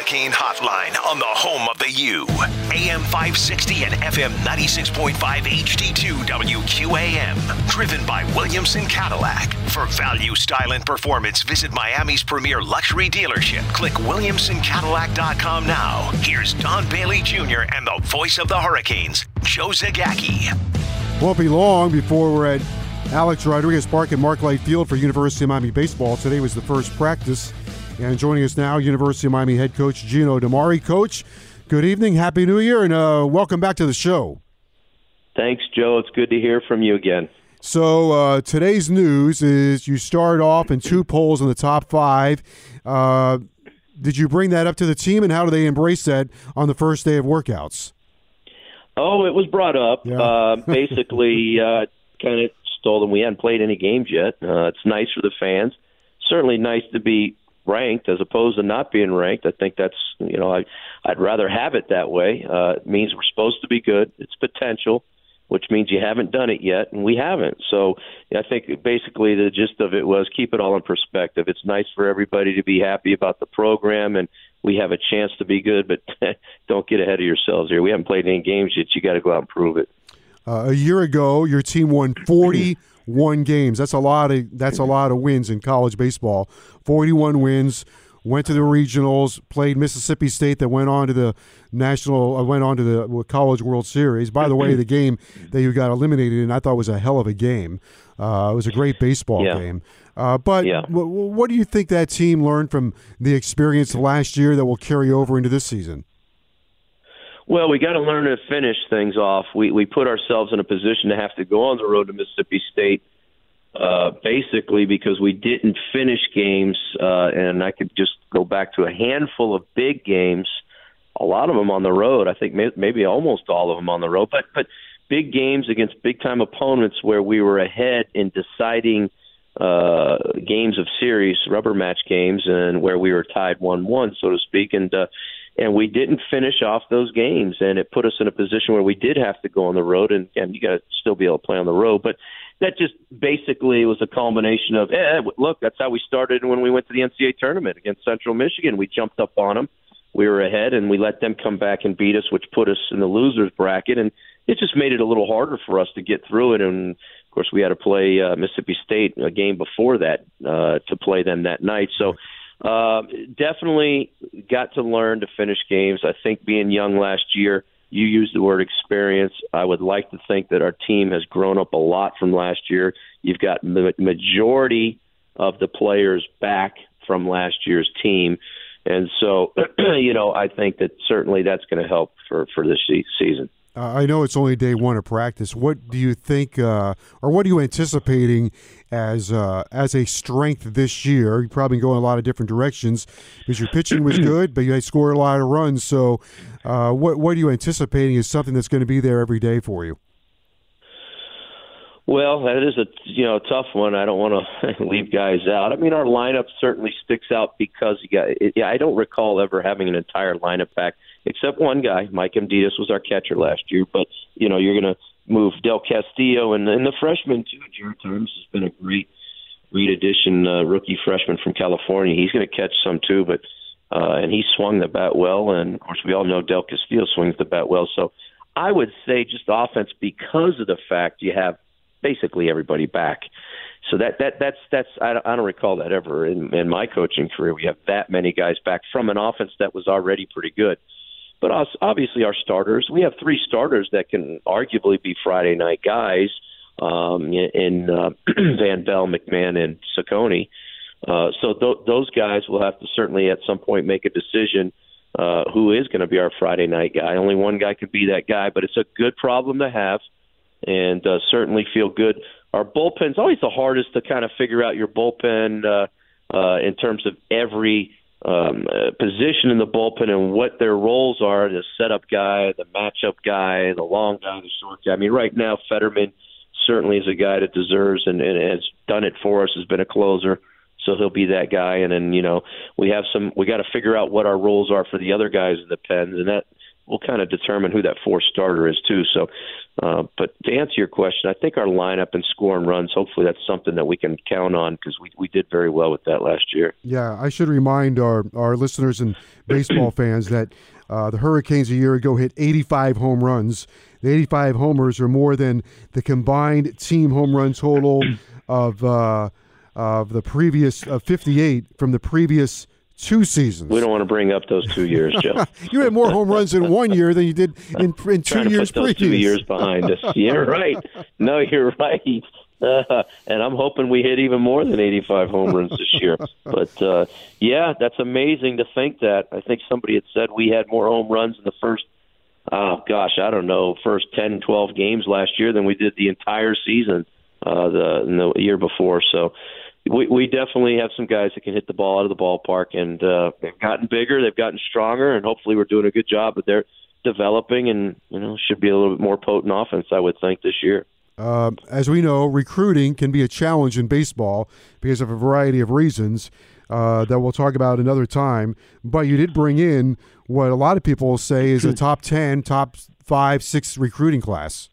Hurricane Hotline on the home of the U. AM 560 and FM 96.5 HD2 WQAM. Driven by Williamson Cadillac. For value, style, and performance, visit Miami's premier luxury dealership. Click WilliamsonCadillac.com now. Here's Don Bailey Jr. and the voice of the Hurricanes, Joe Zagacki. Won't be long before we're at Alex Rodriguez Park at Mark Light Field for University of Miami baseball. Today was the first practice. And joining us now, University of Miami head coach Gino DiMare. Coach, good evening, happy New Year, and uh, welcome back to the show. Thanks, Joe. It's good to hear from you again. So uh, today's news is you start off in two polls in the top five. Uh, did you bring that up to the team, and how do they embrace that on the first day of workouts? Oh, it was brought up. Yeah. Uh, basically, uh, kind of told them we hadn't played any games yet. Uh, it's nice for the fans. Certainly nice to be ranked as opposed to not being ranked. I think that's you know I I'd rather have it that way. Uh, it means we're supposed to be good. It's potential, which means you haven't done it yet, and we haven't. So I think basically the gist of it was keep it all in perspective. It's nice for everybody to be happy about the program and. We have a chance to be good, but don't get ahead of yourselves here. We haven't played any games yet. You got to go out and prove it. Uh, a year ago, your team won 41 games. That's a lot of that's a lot of wins in college baseball. 41 wins. Went to the regionals. Played Mississippi State. That went on to the national. Uh, went on to the College World Series. By the way, the game that you got eliminated in, I thought was a hell of a game. Uh, it was a great baseball Yeah. game. Uh, but Yeah. w- what do you think that team learned from the experience last year that will carry over into this season? Well, we got to learn to finish things off. We we put ourselves in a position to have to go on the road to Mississippi State, uh, basically because we didn't finish games, uh, and I could just go back to a handful of big games, a lot of them on the road. I think may, maybe almost all of them on the road, but but big games against big time opponents where we were ahead in deciding uh, games of series, rubber match games, and where we were tied one-one, so to speak, and. Uh, and we didn't finish off those games, and it put us in a position where we did have to go on the road, and, and you got to still be able to play on the road. But that just basically was a culmination of, eh, look, that's how we started when we went to the NCAA tournament against Central Michigan. We jumped up on them, we were ahead, and we let them come back and beat us, which put us in the losers bracket, and it just made it a little harder for us to get through it. And of course, we had to play uh, Mississippi State a game before that uh, to play them that night, so. Uh, definitely got to learn to finish games. I think being young last year, you used the word experience. I would like to think that our team has grown up a lot from last year. You've got the majority of the players back from last year's team. And so, you know, I think that certainly that's going to help for, for this season. Uh, I know it's only day one of practice. What do you think, uh, or what are you anticipating as uh, as a strength this year? You probably go in a lot of different directions because your pitching was good, but you had scored a lot of runs. So, uh, what what are you anticipating is something that's going to be there every day for you? Well, that is a you know a tough one. I don't want to leave guys out. I mean, our lineup certainly sticks out because you got. Yeah, I don't recall ever having an entire lineup back except one guy. Mike Amditis was our catcher last year, but you know you're going to move Del Castillo and, and the freshman too. Jared Thomas has been a great, great addition, uh, rookie freshman from California. He's going to catch some too, but uh, and he swung the bat well, and of course we all know Del Castillo swings the bat well. So I would say just offense because of the fact you have basically everybody back. So that that that's that's I don't, I don't recall that ever in, in my coaching career. We have that many guys back from an offense that was already pretty good. But us, obviously, our starters. We have three starters that can arguably be Friday night guys um, in uh, Van Belle, McMahon, and Cecconi. Uh, so th- those guys will have to certainly at some point make a decision uh, who is going to be our Friday night guy. Only one guy could be that guy, but it's a good problem to have and uh, certainly feel good. Our bullpen's always the hardest to kind of figure out your bullpen uh, uh, in terms of every um, uh, position in the bullpen and what their roles are the setup guy, the matchup guy, the long guy, the short guy. I mean, right now, Federman certainly is a guy that deserves and, and has done it for us, has been a closer. So he'll be that guy, and then you know we have some. We got to figure out what our roles are for the other guys in the pens, and that will kind of determine who that fourth starter is too. So, uh, but to answer your question, I think our lineup and scoring runs. Hopefully, that's something that we can count on because we we did very well with that last year. Yeah, I should remind our our listeners and baseball fans that uh, the Hurricanes a year ago hit 85 home runs. The 85 homers are more than the combined team home run total of uh, of the previous uh, 58 from the previous two seasons. We don't want to bring up those two years, Joe. you had more home runs in one year than you did in, in two years previous. Two years behind us. You're right. No, you're right. Uh, and I'm hoping we hit even more than 85 home runs this year. But uh, yeah, that's amazing to think that. I think somebody had said we had more home runs in the first, oh gosh, I don't know, first 10, 12 games last year than we did the entire season uh, the, the year before. So we, we definitely have some guys that can hit the ball out of the ballpark, and uh, they've gotten bigger, they've gotten stronger, and hopefully we're doing a good job. But they're developing, and you know should be a little bit more potent offense, I would think, this year. Uh, as we know, recruiting can be a challenge in baseball because of a variety of reasons uh, that we'll talk about another time. But you did bring in what a lot of people say is a top 10, top five, six recruiting class.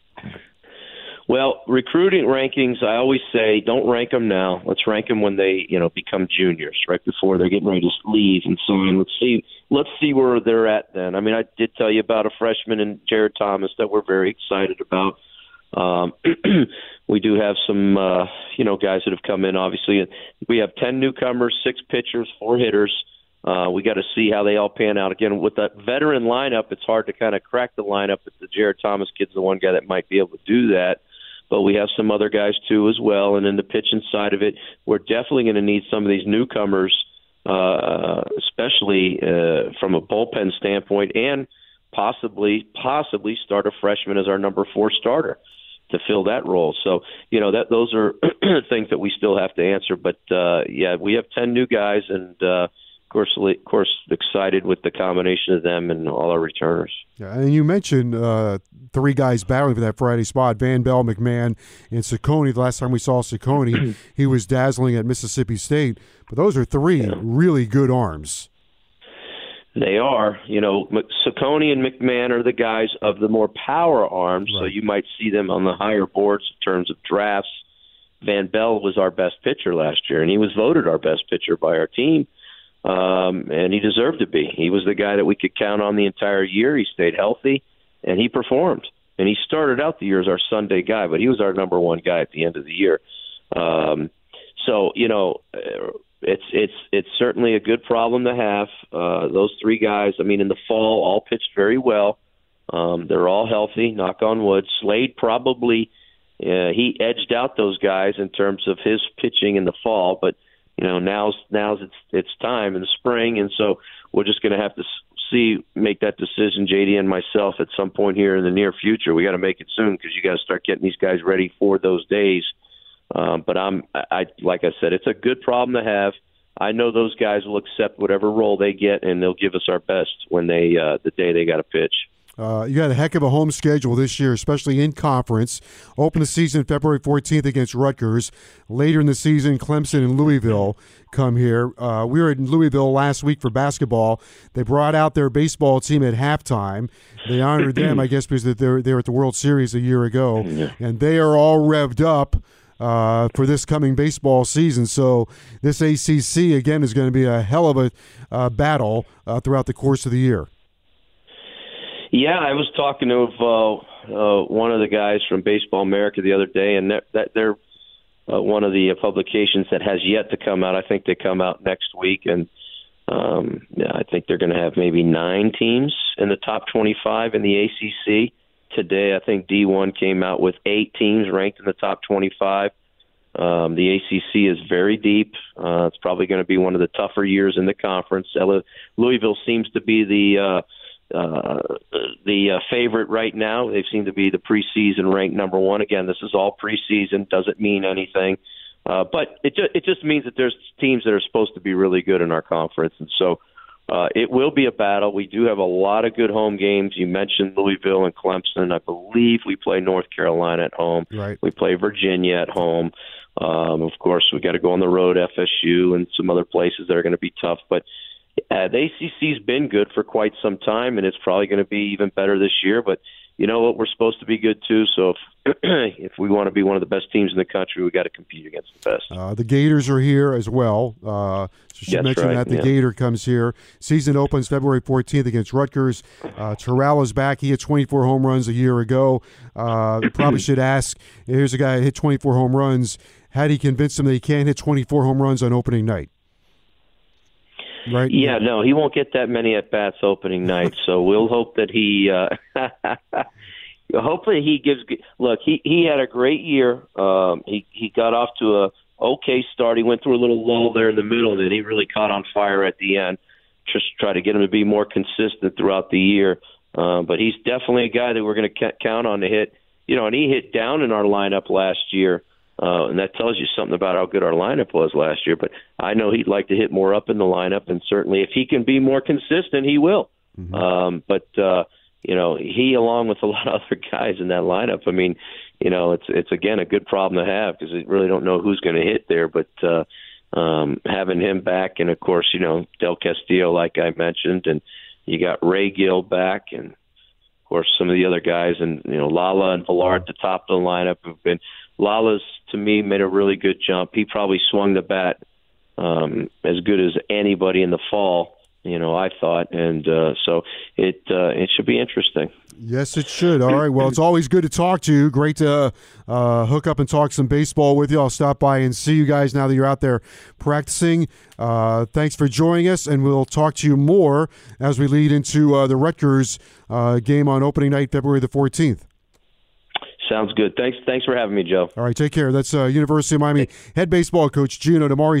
Well, recruiting rankings, I always say don't rank them now. Let's rank them when they, you know, become juniors, right before they're getting ready to leave and so on. Let's see, let's see where they're at then. I mean, I did tell you about a freshman in Jared Thomas that we're very excited about. Um, we do have some, uh, you know, guys that have come in. Obviously, we have ten newcomers, six pitchers, four hitters. Uh, we got to see how they all pan out. Again, with that veteran lineup, it's hard to kind of crack the lineup. But the Jared Thomas kid's the one guy that might be able to do that but we have some other guys too as well. And in the pitching side of it, we're definitely going to need some of these newcomers, uh, especially uh, from a bullpen standpoint, and possibly possibly start a freshman as our number four starter to fill that role. So you know that those are things that we still have to answer. But uh, yeah, we have ten new guys and. Uh, course, of course, excited with the combination of them and all our returners. Yeah, and you mentioned uh, three guys battling for that Friday spot: Van Belle, McMahon, and Cecconi. The last time we saw Cecconi, he was dazzling at Mississippi State. But those are three yeah. really good arms. They are. You know, Cecconi and McMahon are the guys of the more power arms, right. so you might see them on the higher boards in terms of drafts. Van Belle was our best pitcher last year, and he was voted our best pitcher by our team um, and he deserved to be. He was the guy that we could count on the entire year. He stayed healthy, and he performed. And he started out the year as our Sunday guy, but he was our number one guy at the end of the year. Um, so you know, it's it's it's certainly a good problem to have. Uh, those three guys. I mean, in the fall, all pitched very well. Um, they're all healthy. Knock on wood. Slade probably uh, he edged out those guys in terms of his pitching in the fall, but you know now's now's it's it's time in the spring, and so we're just going to have to see make that decision, JD and myself, at some point here in the near future. We got to make it soon because you got to start getting these guys ready for those days. Um, but I'm I like I said, it's a good problem to have. I know those guys will accept whatever role they get, and they'll give us our best when they uh, the day they got to pitch. Uh, you got a heck of a home schedule this year, especially in conference. Open the season February 14th against Rutgers. Later in the season, Clemson and Louisville come here. Uh, we were in Louisville last week for basketball. They brought out their baseball team at halftime. They honored them, I guess, because they're they were at the World Series a year ago, and they are all revved up. Uh, for this coming baseball season. So this ACC again is going to be a hell of a uh, battle uh, throughout the course of the year. Yeah, I was talking to uh, uh, one of the guys from Baseball America the other day, and that, that they're uh, one of the uh, publications that has yet to come out. I think they come out next week, and um, yeah, I think they're going to have maybe nine teams in the top 25 in the ACC. Today, I think D1 came out with eight teams ranked in the top 25. Um, the ACC is very deep. Uh, it's probably going to be one of the tougher years in the conference. Louisville seems to be the uh, uh, the uh, favorite right now. They seem to be the preseason ranked number one. Again, this is all preseason, doesn't mean anything. Uh, but it just it just means that there's teams that are supposed to be really good in our conference, and so uh, it will be a battle. We do have a lot of good home games. You mentioned Louisville and Clemson. I believe we play North Carolina at home. Right. We play Virginia at home. Um, of course, we got to go on the road, FSU, and some other places that are going to be tough. But uh, the ACC's been good for quite some time, and it's probably going to be even better this year. But you know what? We're supposed to be good too. So if if we want to be one of the best teams in the country, we got to compete against the best. Uh, the Gators are here as well. Uh, so she That's mentioned right, that the yeah. Gator comes here. Season opens February 14th against Rutgers. Uh, Toral is back. He hit 24 home runs a year ago. Uh, probably should ask. Here's a guy who hit 24 home runs. How do you convince him that he can't hit 24 home runs on opening night? Right? Yeah, no, he won't get that many at bats opening night. So we'll hope that he. Uh, hopefully he gives. Look, he he had a great year. Um, he he got off to a okay start. He went through a little lull there in the middle, and then he really caught on fire at the end. Just try to get him to be more consistent throughout the year. Um, but he's definitely a guy that we're going to ca- count on to hit. You know, and he hit down in our lineup last year. Uh, and that tells you something about how good our lineup was last year. But I know he'd like to hit more up in the lineup, and certainly if he can be more consistent, he will. Mm-hmm. Um, but uh, you know, he along with a lot of other guys in that lineup. I mean, you know, it's it's again a good problem to have because you really don't know who's going to hit there. But uh, um, having him back, and of course, you know, Del Castillo, like I mentioned, and you got Ray Gil back, and course some of the other guys, and you know, Lala and Villar at the top of the lineup have been. Lala's to me made a really good jump. He probably swung the bat um, as good as anybody in the fall. You know, I thought, and uh, so it uh, it should be interesting. Yes, it should. All right. Well, it's always good to talk to you. Great to uh, hook up and talk some baseball with you. I'll stop by and see you guys now that you're out there practicing. Uh, thanks for joining us, and we'll talk to you more as we lead into uh, the Rutgers uh, game on opening night, February the 14th. Sounds good. Thanks. Thanks for having me, Joe. All right. Take care. That's uh, University of Miami head baseball coach Gino DiMare.